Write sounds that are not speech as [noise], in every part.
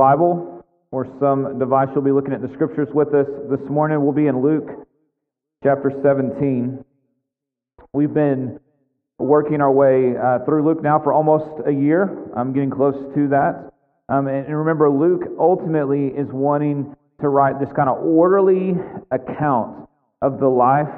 Bible or some device, you'll be looking at the scriptures with us this morning. We'll be in Luke chapter 17. We've been working our way uh, through Luke now for almost a year. I'm getting close to that. Um, and, and remember, Luke ultimately is wanting to write this kind of orderly account of the life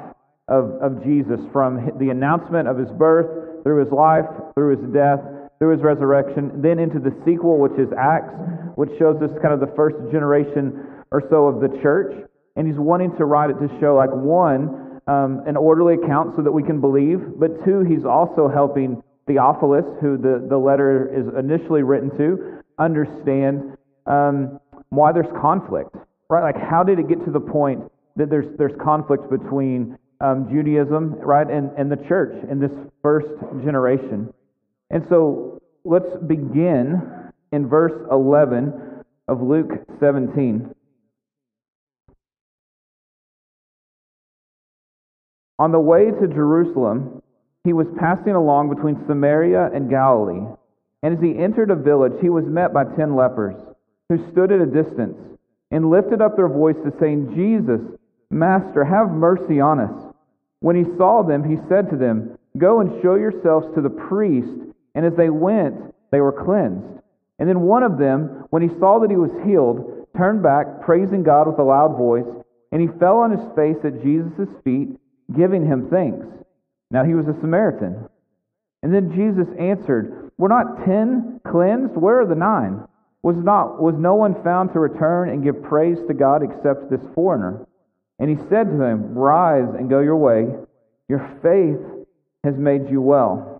of, of Jesus from the announcement of his birth, through his life, through his death, through his resurrection, then into the sequel, which is Acts, which shows us kind of the first generation or so of the church. And he's wanting to write it to show, like, one, um, an orderly account so that we can believe, but two, he's also helping Theophilus, who the, the letter is initially written to, understand um, why there's conflict, right? Like, how did it get to the point that there's, there's conflict between um, Judaism, right, and, and the church in this first generation? And so let's begin in verse 11 of Luke 17. On the way to Jerusalem, he was passing along between Samaria and Galilee. And as he entered a village, he was met by ten lepers, who stood at a distance and lifted up their voices, saying, Jesus, Master, have mercy on us. When he saw them, he said to them, Go and show yourselves to the priest. And as they went, they were cleansed. And then one of them, when he saw that he was healed, turned back, praising God with a loud voice, and he fell on his face at Jesus' feet, giving him thanks. Now he was a Samaritan. And then Jesus answered, Were not ten cleansed? Where are the nine? Was, not, was no one found to return and give praise to God except this foreigner? And he said to him, Rise and go your way. Your faith has made you well.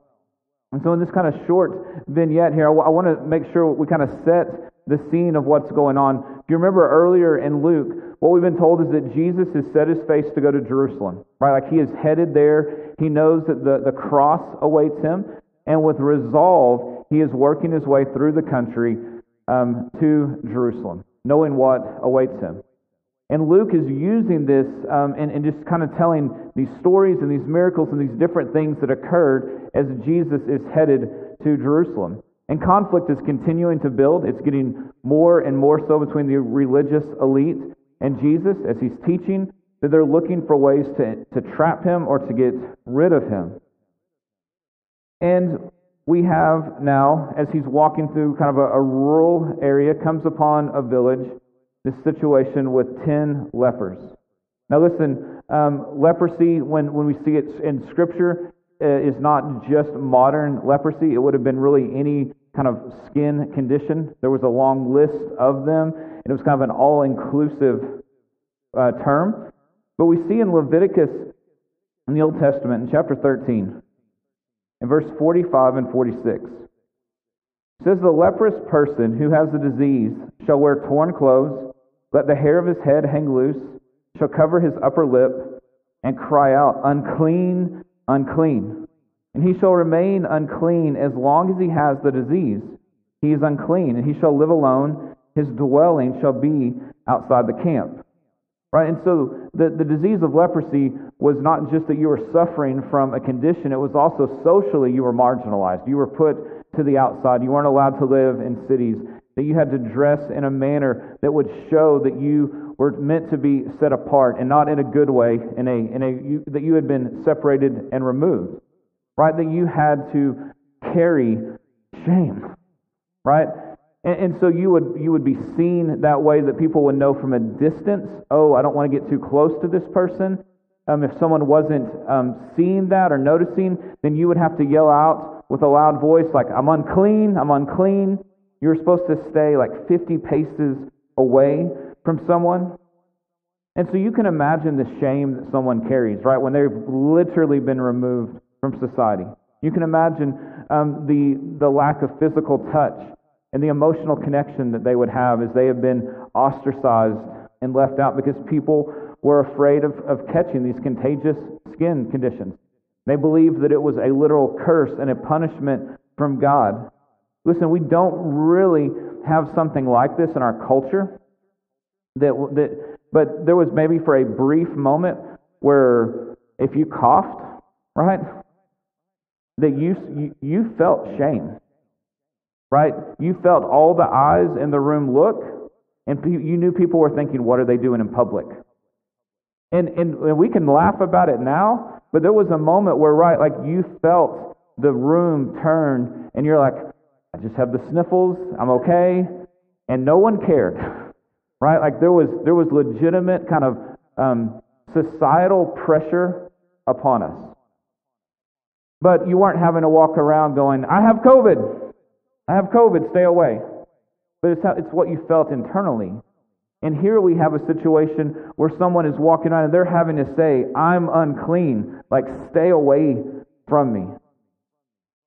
And so, in this kind of short vignette here, I, w- I want to make sure we kind of set the scene of what's going on. If you remember earlier in Luke, what we've been told is that Jesus has set his face to go to Jerusalem, right? Like he is headed there. He knows that the, the cross awaits him. And with resolve, he is working his way through the country um, to Jerusalem, knowing what awaits him. And Luke is using this um, and, and just kind of telling these stories and these miracles and these different things that occurred as Jesus is headed to Jerusalem. And conflict is continuing to build. It's getting more and more so between the religious elite and Jesus as he's teaching that they're looking for ways to, to trap him or to get rid of him. And we have now, as he's walking through kind of a, a rural area, comes upon a village this situation with 10 lepers. Now, listen, um, leprosy, when, when we see it in Scripture, uh, is not just modern leprosy. It would have been really any kind of skin condition. There was a long list of them, and it was kind of an all inclusive uh, term. But we see in Leviticus in the Old Testament, in chapter 13, in verse 45 and 46, says, The leprous person who has the disease shall wear torn clothes let the hair of his head hang loose, shall cover his upper lip, and cry out, Unclean, unclean. And he shall remain unclean as long as he has the disease. He is unclean, and he shall live alone. His dwelling shall be outside the camp. Right? And so the, the disease of leprosy was not just that you were suffering from a condition, it was also socially you were marginalized. You were put to the outside. You weren't allowed to live in cities that you had to dress in a manner that would show that you were meant to be set apart and not in a good way, in a, in a, you, that you had been separated and removed, right? That you had to carry shame, right? And, and so you would, you would be seen that way that people would know from a distance, oh, I don't want to get too close to this person. Um, if someone wasn't um, seeing that or noticing, then you would have to yell out with a loud voice, like, I'm unclean, I'm unclean. You were supposed to stay like 50 paces away from someone. And so you can imagine the shame that someone carries, right, when they've literally been removed from society. You can imagine um, the, the lack of physical touch and the emotional connection that they would have as they have been ostracized and left out because people were afraid of, of catching these contagious skin conditions. They believed that it was a literal curse and a punishment from God. Listen, we don't really have something like this in our culture. That, that, but there was maybe for a brief moment where if you coughed, right, that you, you, felt shame. right? You felt all the eyes in the room look, and you knew people were thinking, what are they doing in public? And, and we can laugh about it now, but there was a moment where, right, like you felt the room turn, and you're like, I just have the sniffles, I'm okay, and no one cared, [laughs] right? Like there was there was legitimate kind of um, societal pressure upon us. But you weren't having to walk around going, I have COVID. I have COVID, stay away. But it's, how, it's what you felt internally. And here we have a situation where someone is walking on and they're having to say, I'm unclean. Like, stay away from me.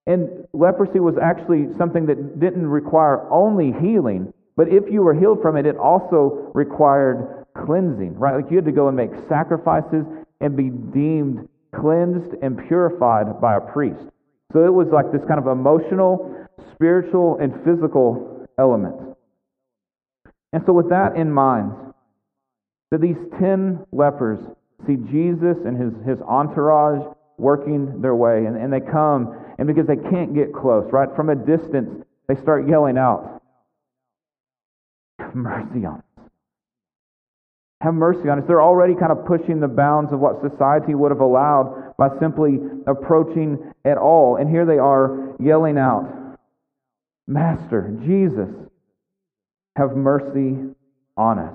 And leprosy was actually something that didn't require only healing, but if you were healed from it, it also required cleansing, right? Like you had to go and make sacrifices and be deemed cleansed and purified by a priest. So it was like this kind of emotional, spiritual, and physical element. And so, with that in mind, that these 10 lepers see Jesus and his, his entourage working their way, and, and they come, and because they can't get close, right, from a distance, they start yelling out, Have mercy on us. Have mercy on us. They're already kind of pushing the bounds of what society would have allowed by simply approaching at all. And here they are yelling out, Master, Jesus, have mercy on us.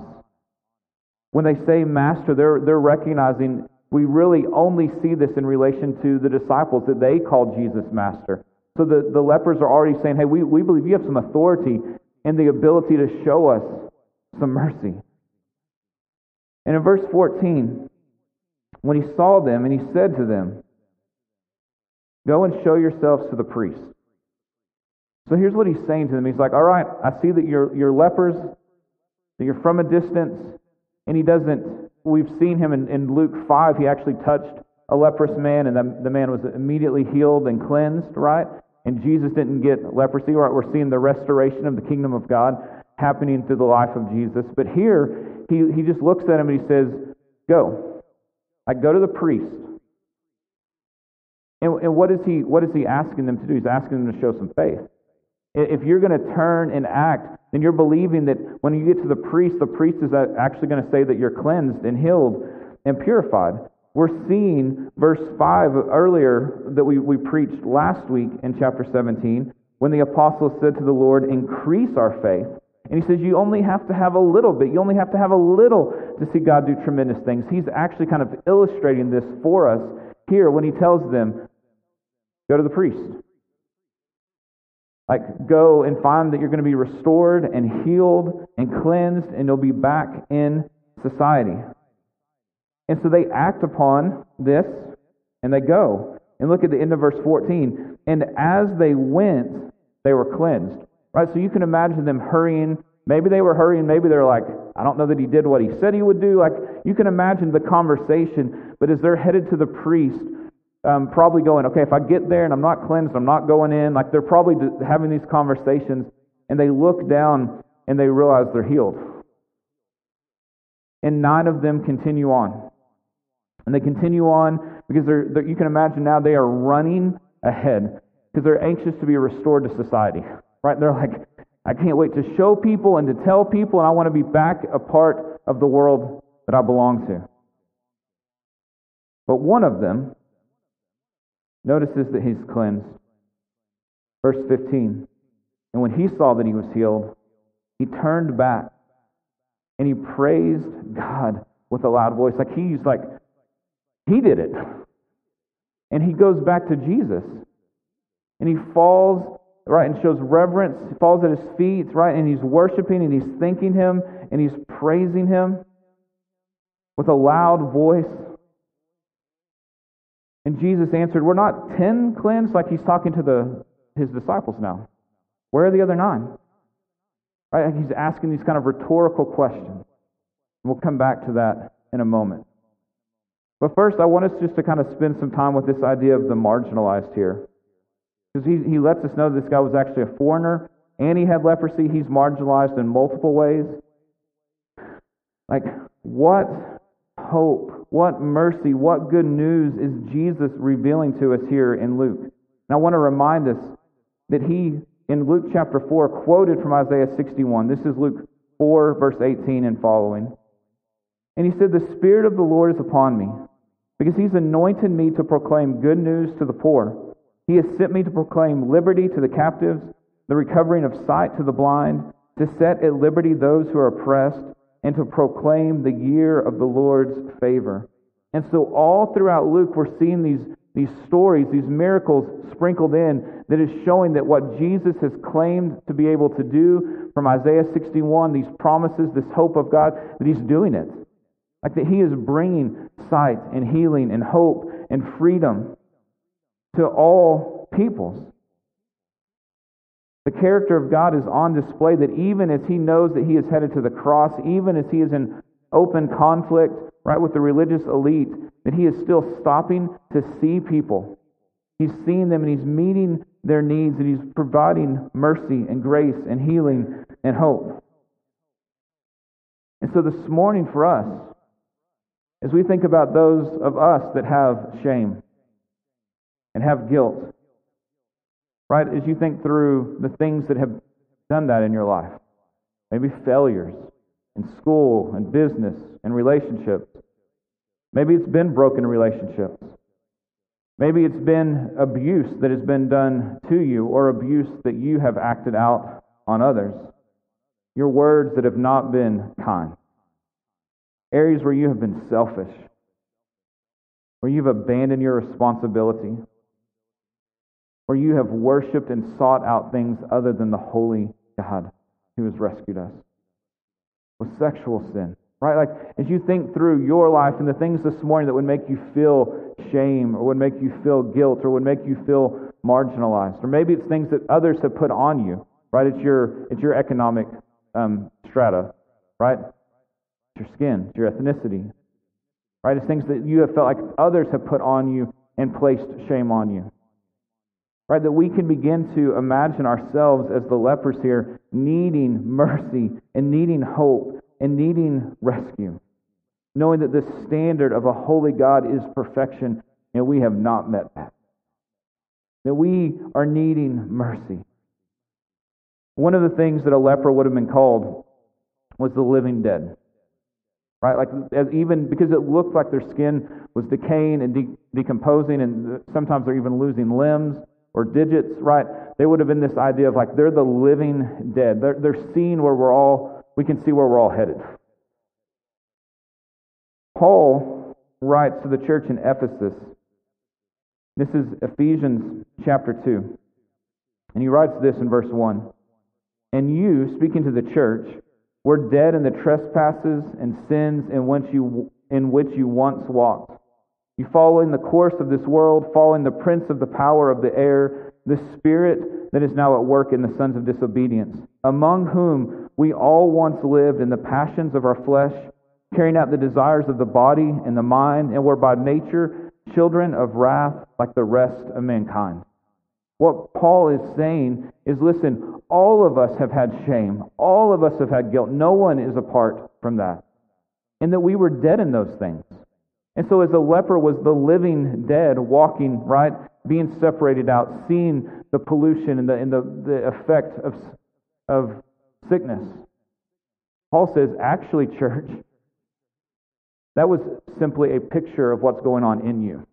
When they say master, they're, they're recognizing we really only see this in relation to the disciples that they called Jesus master. So the, the lepers are already saying, hey, we, we believe you have some authority and the ability to show us some mercy. And in verse 14, when he saw them and he said to them, Go and show yourselves to the priest. So here's what he's saying to them. He's like, All right, I see that you're, you're lepers, that you're from a distance. And he doesn't, we've seen him in, in Luke 5, he actually touched a leprous man, and the, the man was immediately healed and cleansed, right? And Jesus didn't get leprosy, right? We're seeing the restoration of the kingdom of God happening through the life of Jesus. But here, he, he just looks at him and he says, Go. I go to the priest. And, and what, is he, what is he asking them to do? He's asking them to show some faith. If you're going to turn and act, then you're believing that when you get to the priest, the priest is actually going to say that you're cleansed and healed and purified. We're seeing verse 5 earlier that we, we preached last week in chapter 17 when the apostle said to the Lord, Increase our faith. And he says, You only have to have a little bit. You only have to have a little to see God do tremendous things. He's actually kind of illustrating this for us here when he tells them, Go to the priest. Like, go and find that you're going to be restored and healed and cleansed, and you'll be back in society. And so they act upon this and they go. And look at the end of verse 14. And as they went, they were cleansed. Right? So you can imagine them hurrying. Maybe they were hurrying. Maybe they're like, I don't know that he did what he said he would do. Like, you can imagine the conversation. But as they're headed to the priest, um, probably going, okay, if I get there and I'm not cleansed, I'm not going in. Like, they're probably having these conversations. And they look down and they realize they're healed. And nine of them continue on. And they continue on because they're, they're, you can imagine now they are running ahead because they're anxious to be restored to society. Right? They're like, I can't wait to show people and to tell people, and I want to be back a part of the world that I belong to. But one of them notices that he's cleansed. Verse 15. And when he saw that he was healed, he turned back and he praised God with a loud voice. Like he's like, he did it. And he goes back to Jesus. And he falls right, and shows reverence, he falls at his feet, right, and he's worshiping and he's thanking him and he's praising him with a loud voice. And Jesus answered, We're not ten cleansed, like he's talking to the, his disciples now. Where are the other nine? Right? He's asking these kind of rhetorical questions. We'll come back to that in a moment. But first, I want us just to kind of spend some time with this idea of the marginalized here. Because he, he lets us know this guy was actually a foreigner and he had leprosy. He's marginalized in multiple ways. Like, what hope, what mercy, what good news is Jesus revealing to us here in Luke? And I want to remind us that he in Luke chapter 4, quoted from Isaiah 61. This is Luke 4, verse 18 and following. And he said, The Spirit of the Lord is upon me, because he's anointed me to proclaim good news to the poor. He has sent me to proclaim liberty to the captives, the recovering of sight to the blind, to set at liberty those who are oppressed, and to proclaim the year of the Lord's favor. And so, all throughout Luke, we're seeing these, these stories, these miracles sprinkled in that is showing that what Jesus has claimed to be able to do from Isaiah 61, these promises, this hope of God, that he's doing it. Like that he is bringing sight and healing and hope and freedom to all peoples. The character of God is on display that even as he knows that he is headed to the cross, even as he is in open conflict, right, with the religious elite, that he is still stopping to see people. He's seeing them and he's meeting their needs and he's providing mercy and grace and healing and hope. And so this morning for us, as we think about those of us that have shame and have guilt, right, as you think through the things that have done that in your life, maybe failures in school and business and relationships, maybe it's been broken relationships. Maybe it's been abuse that has been done to you or abuse that you have acted out on others. Your words that have not been kind. Areas where you have been selfish, where you've abandoned your responsibility, where you have worshiped and sought out things other than the holy God who has rescued us. With sexual sin, right? Like, as you think through your life and the things this morning that would make you feel shame or would make you feel guilt or would make you feel marginalized, or maybe it's things that others have put on you, right? It's your, it's your economic um, strata, right? It's your skin, it's your ethnicity. Right? It's things that you have felt like others have put on you and placed shame on you. Right? That we can begin to imagine ourselves as the lepers here needing mercy and needing hope and needing rescue. Knowing that the standard of a holy God is perfection and we have not met that. That we are needing mercy. One of the things that a leper would have been called was the living dead right? Like as even because it looked like their skin was decaying and de- decomposing, and sometimes they're even losing limbs or digits, right? They would have been this idea of like they're the living dead. They're they're seeing where we're all we can see where we're all headed. Paul writes to the church in Ephesus. This is Ephesians chapter 2. And he writes this in verse 1. And you, speaking to the church, were dead in the trespasses and sins in which you, in which you once walked. You followed the course of this world, following the prince of the power of the air, the spirit that is now at work in the sons of disobedience, among whom we all once lived in the passions of our flesh, carrying out the desires of the body and the mind, and were by nature children of wrath like the rest of mankind. What Paul is saying is listen, all of us have had shame. All of us have had guilt. No one is apart from that. And that we were dead in those things. And so, as a leper was the living dead, walking, right, being separated out, seeing the pollution and the, and the, the effect of, of sickness. Paul says, actually, church, that was simply a picture of what's going on in you.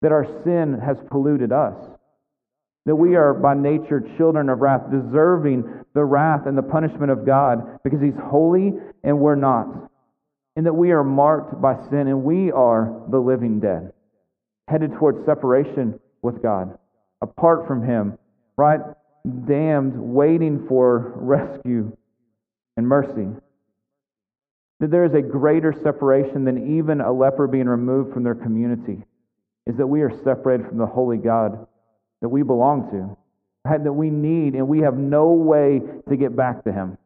That our sin has polluted us that we are by nature children of wrath, deserving the wrath and the punishment of God because He's holy and we're not. And that we are marked by sin and we are the living dead, headed towards separation with God, apart from Him, right? Damned, waiting for rescue and mercy. That there is a greater separation than even a leper being removed from their community, is that we are separated from the holy God that we belong to, right? that we need, and we have no way to get back to Him.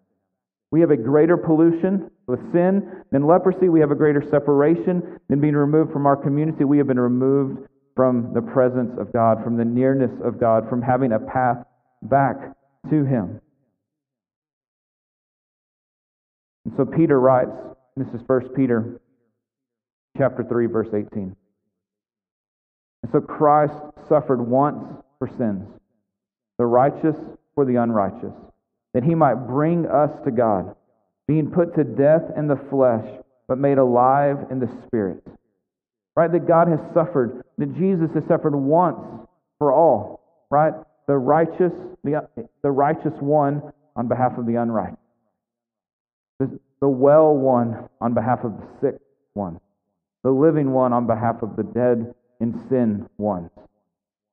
We have a greater pollution with sin than leprosy. We have a greater separation than being removed from our community. We have been removed from the presence of God, from the nearness of God, from having a path back to Him. And so Peter writes, this is 1 Peter chapter 3, verse 18. And so Christ suffered once for sins, the righteous for the unrighteous, that he might bring us to God, being put to death in the flesh, but made alive in the spirit. Right? That God has suffered, that Jesus has suffered once for all. Right? The righteous, the, the righteous one on behalf of the unrighteous. The, the well one on behalf of the sick one. The living one on behalf of the dead in sin ones.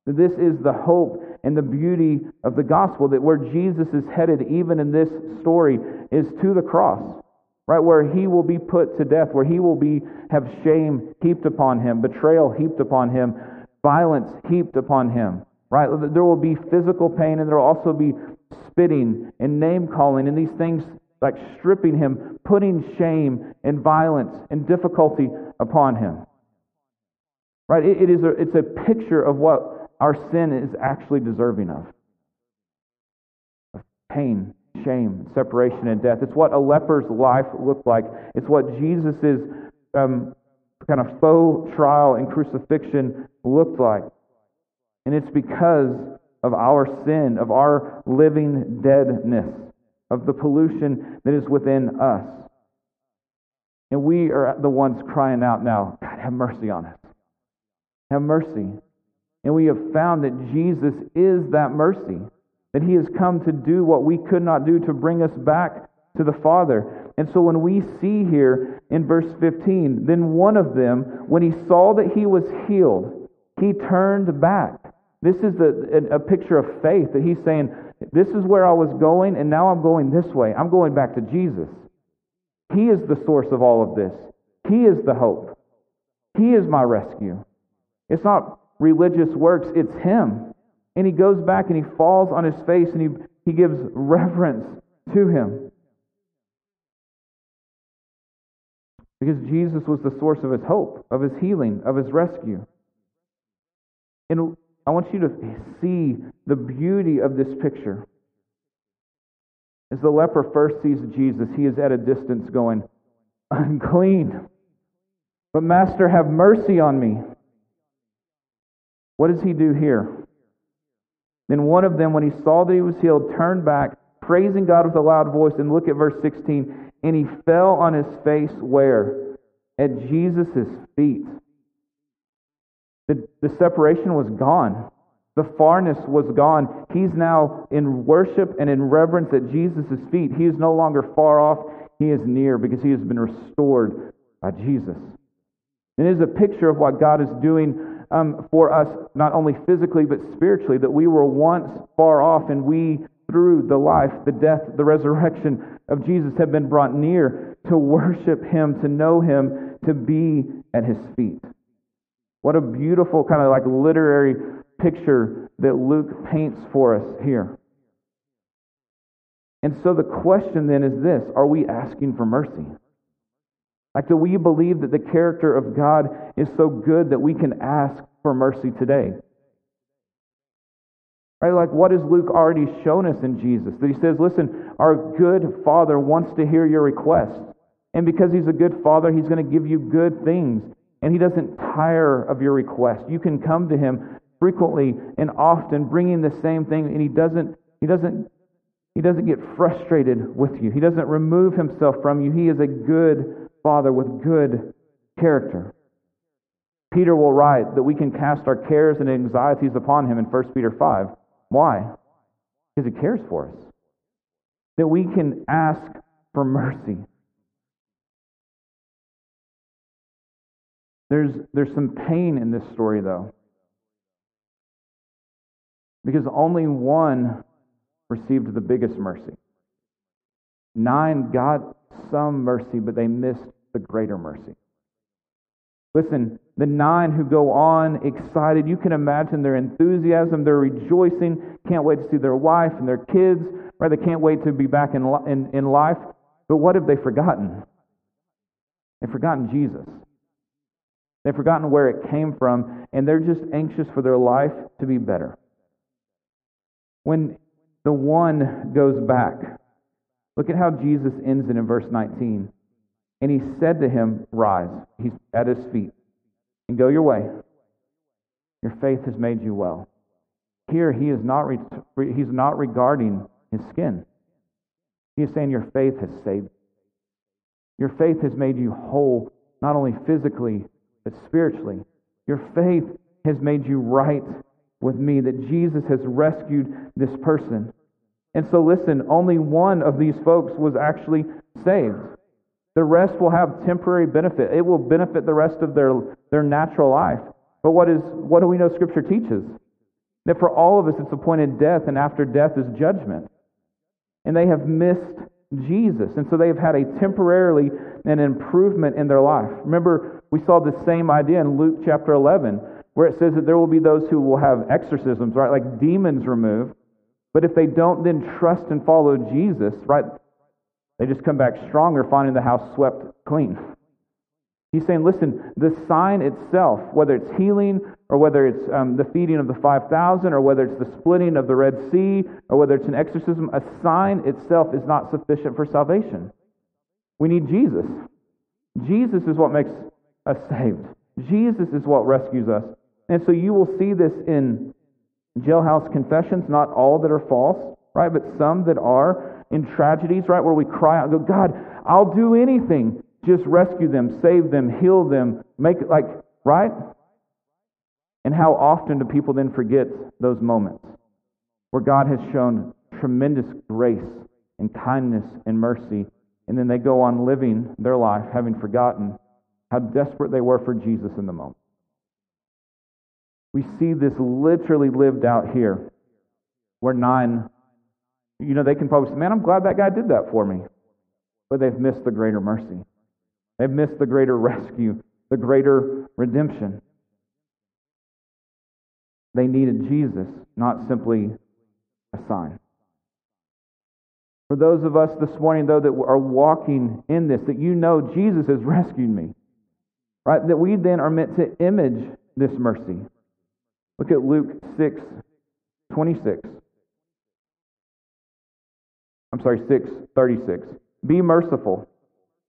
This is the hope and the beauty of the gospel that where Jesus is headed, even in this story, is to the cross, right? Where he will be put to death, where he will be have shame heaped upon him, betrayal heaped upon him, violence heaped upon him, right? There will be physical pain and there will also be spitting and name calling and these things like stripping him, putting shame and violence and difficulty upon him. Right? It, it is a, it's a picture of what our sin is actually deserving of. pain, shame, separation, and death. It's what a leper's life looked like. It's what Jesus' um, kind of faux trial and crucifixion looked like. And it's because of our sin, of our living deadness, of the pollution that is within us. And we are the ones crying out now, God, have mercy on us. Have mercy. And we have found that Jesus is that mercy, that he has come to do what we could not do to bring us back to the Father. And so when we see here in verse 15, then one of them, when he saw that he was healed, he turned back. This is a, a picture of faith that he's saying, This is where I was going, and now I'm going this way. I'm going back to Jesus. He is the source of all of this, He is the hope. He is my rescue. It's not religious works, it's him. And he goes back and he falls on his face and he, he gives reverence to him. Because Jesus was the source of his hope, of his healing, of his rescue. And I want you to see the beauty of this picture. As the leper first sees Jesus, he is at a distance going, Unclean. But, Master, have mercy on me. What does he do here? Then one of them, when he saw that he was healed, turned back, praising God with a loud voice. And look at verse 16. And he fell on his face where? At Jesus' feet. The, the separation was gone. The farness was gone. He's now in worship and in reverence at Jesus' feet. He is no longer far off. He is near because he has been restored by Jesus. And it is a picture of what God is doing um, for us, not only physically, but spiritually, that we were once far off and we, through the life, the death, the resurrection of Jesus, have been brought near to worship Him, to know Him, to be at His feet. What a beautiful kind of like literary picture that Luke paints for us here. And so the question then is this Are we asking for mercy? Like, do we believe that the character of God is so good that we can ask for mercy today? Right? Like, what has Luke already shown us in Jesus? That he says, listen, our good Father wants to hear your request. And because he's a good Father, he's going to give you good things. And he doesn't tire of your request. You can come to him frequently and often bringing the same thing, and he doesn't, he doesn't he doesn't get frustrated with you. He doesn't remove himself from you. He is a good father with good character. Peter will write that we can cast our cares and anxieties upon him in 1 Peter 5. Why? Because he cares for us. That we can ask for mercy. There's, there's some pain in this story, though. Because only one received the biggest mercy. Nine got some mercy, but they missed the greater mercy. Listen, the nine who go on excited, you can imagine their enthusiasm, their rejoicing, can't wait to see their wife and their kids, right? They can't wait to be back in, in, in life. But what have they forgotten? They've forgotten Jesus. They've forgotten where it came from, and they're just anxious for their life to be better. When the one goes back. Look at how Jesus ends it in verse 19. And he said to him, Rise. He's at his feet. And go your way. Your faith has made you well. here he is not, re- he's not regarding his skin. He is saying, Your faith has saved. you. Your faith has made you whole, not only physically, but spiritually. Your faith has made you right with me, that Jesus has rescued this person. And so, listen, only one of these folks was actually saved. The rest will have temporary benefit. It will benefit the rest of their, their natural life. But what, is, what do we know Scripture teaches? That for all of us it's appointed death, and after death is judgment. And they have missed Jesus. And so they have had a temporarily an improvement in their life. Remember, we saw the same idea in Luke chapter 11, where it says that there will be those who will have exorcisms, right? Like demons removed. But if they don't then trust and follow Jesus, right? They just come back stronger, finding the house swept clean. He's saying, listen, the sign itself, whether it's healing or whether it's um, the feeding of the 5,000 or whether it's the splitting of the Red Sea or whether it's an exorcism, a sign itself is not sufficient for salvation. We need Jesus. Jesus is what makes us saved. Jesus is what rescues us. And so you will see this in jailhouse confessions, not all that are false, right, but some that are in tragedies, right, where we cry out go, God, I'll do anything. Just rescue them, save them, heal them, make it like, right? And how often do people then forget those moments where God has shown tremendous grace and kindness and mercy, and then they go on living their life having forgotten how desperate they were for Jesus in the moment? We see this literally lived out here, where nine, you know, they can probably say, Man, I'm glad that guy did that for me. But they've missed the greater mercy. They've missed the greater [laughs] rescue, the greater redemption. They needed Jesus, not simply a sign. For those of us this morning, though, that are walking in this, that you know Jesus has rescued me, right? That we then are meant to image this mercy. Look at Luke 6 26. I'm sorry, 6 36. Be merciful,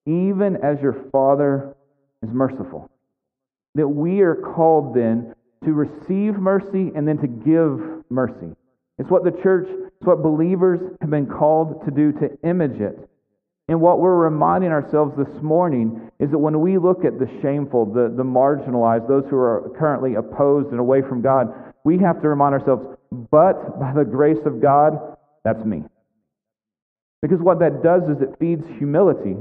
even as your Father is merciful. That we are called then to receive mercy and then to give mercy. It's what the church, it's what believers have been called to do to image it. And what we're reminding ourselves this morning is that when we look at the shameful, the, the marginalized, those who are currently opposed and away from God, we have to remind ourselves, but by the grace of God, that's me. Because what that does is it feeds humility.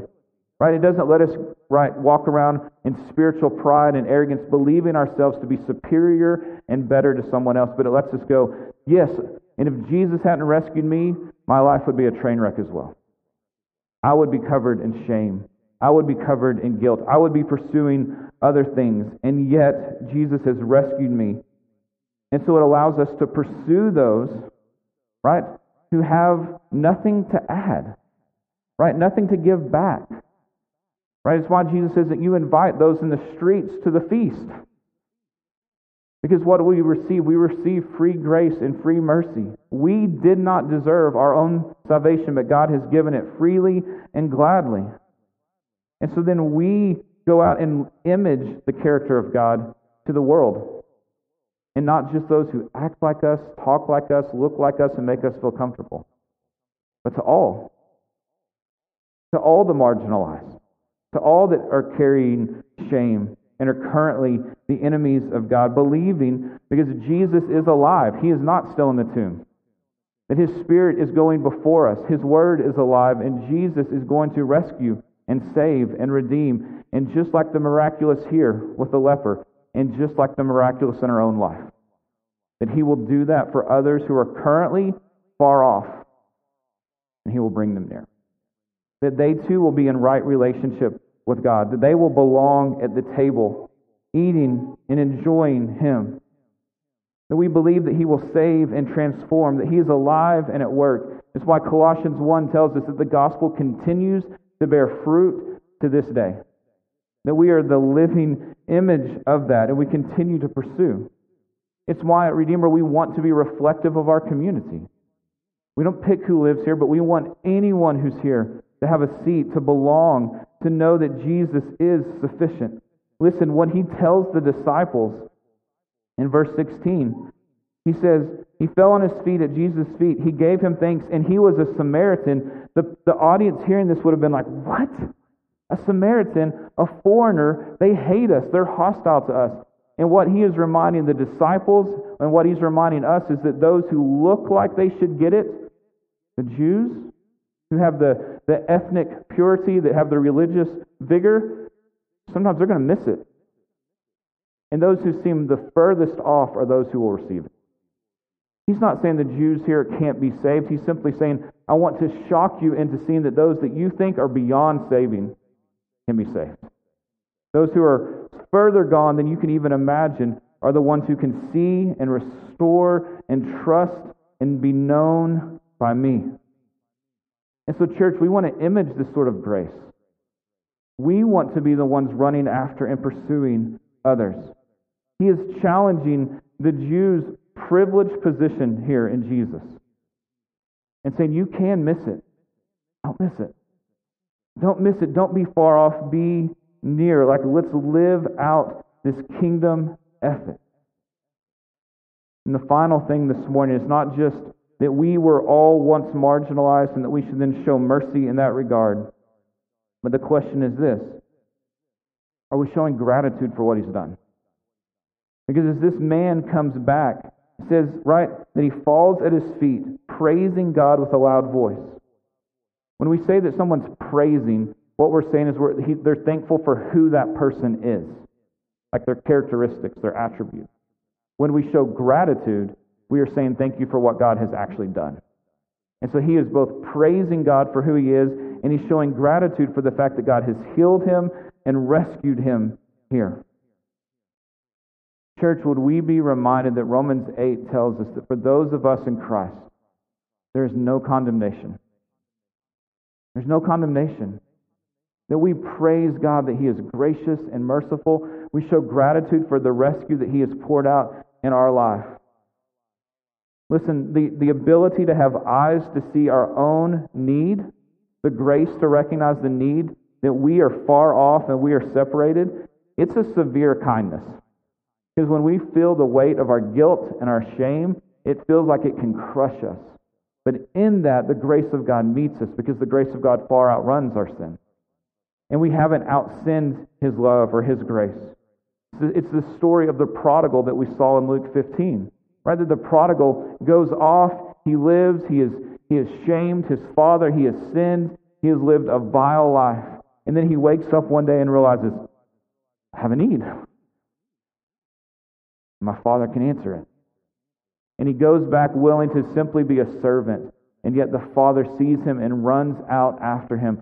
Right? It doesn't let us right walk around in spiritual pride and arrogance, believing ourselves to be superior and better to someone else, but it lets us go, yes, and if Jesus hadn't rescued me, my life would be a train wreck as well. I would be covered in shame. I would be covered in guilt. I would be pursuing other things. And yet, Jesus has rescued me. And so it allows us to pursue those, right, who have nothing to add, right? Nothing to give back. Right? It's why Jesus says that you invite those in the streets to the feast. Because what we receive? We receive free grace and free mercy. We did not deserve our own salvation, but God has given it freely and gladly. And so then we go out and image the character of God to the world. And not just those who act like us, talk like us, look like us, and make us feel comfortable, but to all. To all the marginalized to all that are carrying shame and are currently the enemies of God, believing because Jesus is alive. He is not still in the tomb. That his spirit is going before us. His word is alive, and Jesus is going to rescue and save and redeem. And just like the miraculous here with the leper, and just like the miraculous in our own life, that he will do that for others who are currently far off, and he will bring them near that they too will be in right relationship with God, that they will belong at the table, eating and enjoying Him. That we believe that He will save and transform, that He is alive and at work. That's why Colossians 1 tells us that the gospel continues to bear fruit to this day. That we are the living image of that, and we continue to pursue. It's why at Redeemer we want to be reflective of our community. We don't pick who lives here, but we want anyone who's here to have a seat, to belong, to know that Jesus is sufficient. Listen, what he tells the disciples in verse 16 He says, He fell on his feet at Jesus' feet. He gave him thanks, and he was a Samaritan. The, the audience hearing this would have been like, What? A Samaritan, a foreigner, they hate us. They're hostile to us. And what he is reminding the disciples and what he's reminding us is that those who look like they should get it, the Jews, who have the, the ethnic purity, that have the religious vigor, sometimes they're going to miss it. And those who seem the furthest off are those who will receive it. He's not saying the Jews here can't be saved. He's simply saying, I want to shock you into seeing that those that you think are beyond saving can be saved. Those who are further gone than you can even imagine are the ones who can see and restore and trust and be known by me. And so, church, we want to image this sort of grace. We want to be the ones running after and pursuing others. He is challenging the Jews' privileged position here in Jesus and saying, You can miss it. Don't miss it. Don't miss it. Don't be far off. Be near. Like, let's live out this kingdom ethic. And the final thing this morning is not just that we were all once marginalized and that we should then show mercy in that regard. But the question is this Are we showing gratitude for what he's done? Because as this man comes back, it says, right, that he falls at his feet, praising God with a loud voice. When we say that someone's praising, what we're saying is we're, he, they're thankful for who that person is, like their characteristics, their attributes. When we show gratitude, we are saying thank you for what God has actually done. And so he is both praising God for who he is, and he's showing gratitude for the fact that God has healed him and rescued him here. Church, would we be reminded that Romans 8 tells us that for those of us in Christ, there is no condemnation. There's no condemnation. That we praise God that He is gracious and merciful. We show gratitude for the rescue that He has poured out in our life. Listen, the, the ability to have eyes to see our own need, the grace to recognize the need that we are far off and we are separated, it's a severe kindness. Because when we feel the weight of our guilt and our shame, it feels like it can crush us. But in that, the grace of God meets us because the grace of God far outruns our sin. And we haven't outsinned His love or His grace. It's the story of the prodigal that we saw in Luke 15. Right? That the prodigal goes off, he lives, he is, he has shamed his father, he has sinned, he has lived a vile life. And then he wakes up one day and realizes, I have a need. My father can answer it. And he goes back willing to simply be a servant. And yet the father sees him and runs out after him,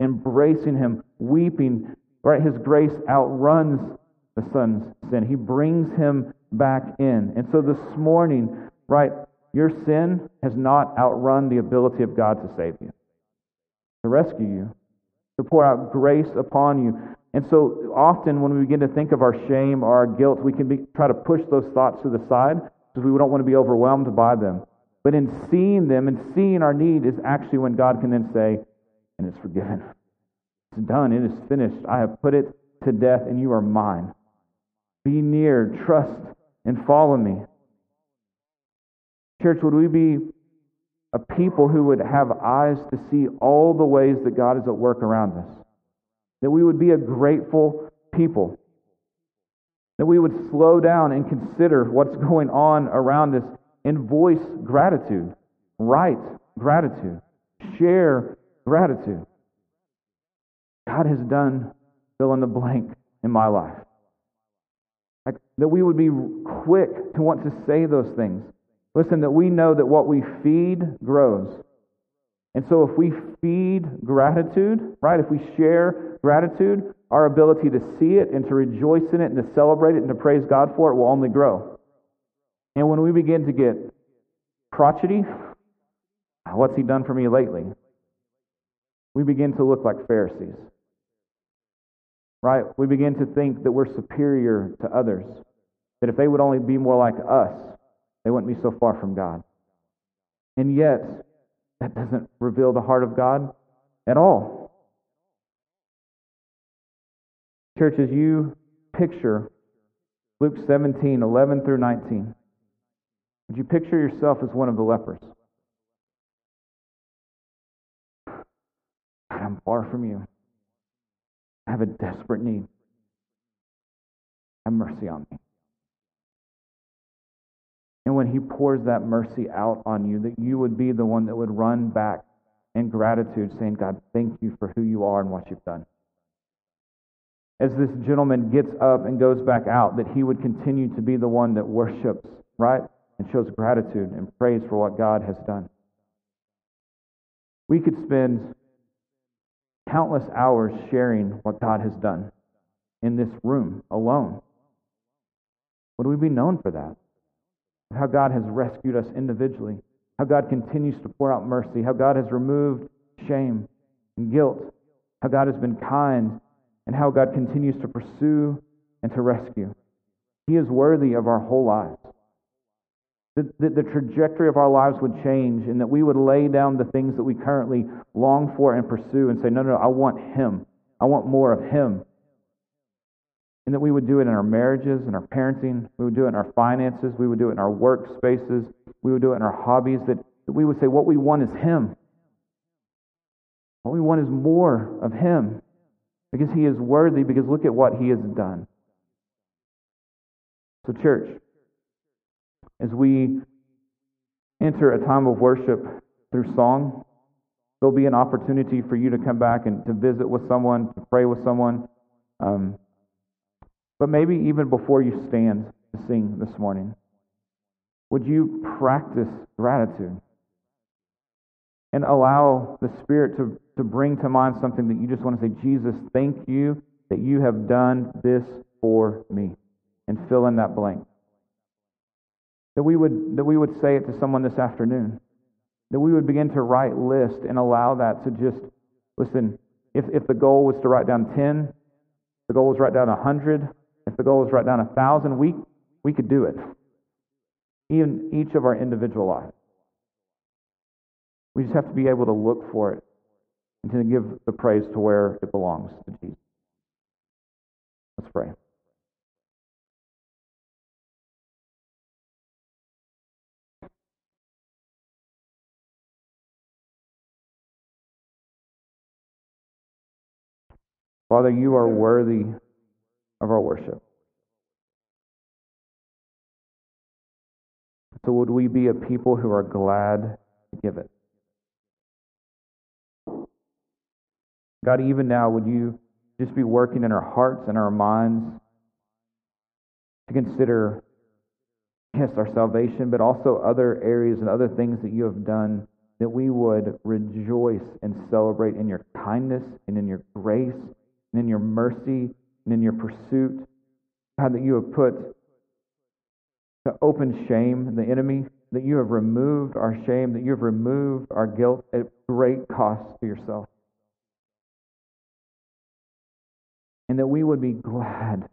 embracing him, weeping. Right? His grace outruns the son's sin. He brings him back in. And so this morning, right, your sin has not outrun the ability of God to save you, to rescue you, to pour out grace upon you. And so often when we begin to think of our shame or our guilt, we can be, try to push those thoughts to the side because we don't want to be overwhelmed by them. But in seeing them and seeing our need is actually when God can then say, and it's forgiven. It's done. It is finished. I have put it to death, and you are mine. Be near, trust, and follow me. Church, would we be a people who would have eyes to see all the ways that God is at work around us? That we would be a grateful people. That we would slow down and consider what's going on around us and voice gratitude, write gratitude, share gratitude. God has done fill in the blank in my life. Like, that we would be quick to want to say those things. Listen, that we know that what we feed grows. And so if we feed gratitude, right, if we share gratitude, our ability to see it and to rejoice in it and to celebrate it and to praise God for it will only grow. And when we begin to get crotchety, what's he done for me lately? We begin to look like Pharisees. Right? We begin to think that we're superior to others. That if they would only be more like us, they wouldn't be so far from God. And yet, that doesn't reveal the heart of God at all. Church, as you picture Luke 17, 11 through 19, Would you picture yourself as one of the lepers? I'm far from you. I have a desperate need. Have mercy on me. And when He pours that mercy out on you, that you would be the one that would run back in gratitude, saying, God, thank you for who you are and what you've done. As this gentleman gets up and goes back out, that he would continue to be the one that worships, right? And shows gratitude and praise for what God has done. We could spend countless hours sharing what God has done in this room alone. Would we be known for that? How God has rescued us individually, how God continues to pour out mercy, how God has removed shame and guilt, how God has been kind, and how God continues to pursue and to rescue. He is worthy of our whole lives. That the, trajectory of our lives would change and that we would lay down the things that we currently long for and pursue and say, no, no, no, I want Him. I want more of Him. And that we would do it in our marriages, in our parenting, we would do it in our finances, we would do it in our work spaces, we would do it in our hobbies, that, that we would say, what we want is Him. What we want is more of Him. Because He is worthy, because look at what He has done. So, church, as we enter a time of worship through song, there'll be an opportunity for you to come back and to visit with someone, to pray with someone. Um, but maybe even before you stand to sing this morning, would you practice gratitude and allow the Spirit to, to bring to mind something that you just want to say, Jesus, thank you that you have done this for me, and fill in that blank that we would, that we would say it to someone this afternoon. That we would begin to write lists and allow that to just, listen, if, if the goal was to write down 10, the goal was write down 100, if the goal was write down 1,000, we, we could do it. Even each of our individual lives. We just have to be able to look for it and to give the praise to where it belongs to Jesus. Let's pray. Father, you are worthy of our worship. So would we be a people who are glad to give it? God, even now, would you just be working in our hearts and our minds to consider, yes, our salvation, but also other areas and other things that you have done, that we would rejoice and celebrate in your kindness and in your grace and in your mercy and in your pursuit. God, that you have put to open shame the enemy, that you have removed our shame, that you have removed our guilt at great cost to yourself. And that we would be glad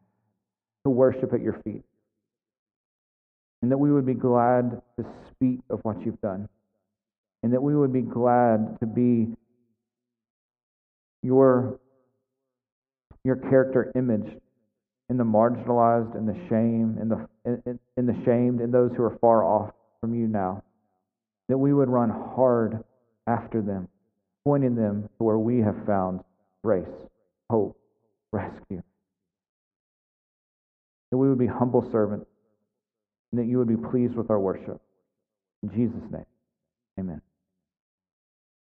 to worship at your feet. And that we would be glad to speak of what you've done. And that we would be glad to be your your character image in the marginalized, and the shame, in the in, in the shamed, and those who are far off from you now. That we would run hard after them, pointing them to where we have found grace, hope, rescue. That we would be humble servants, and that you would be pleased with our worship. In Jesus' name, amen.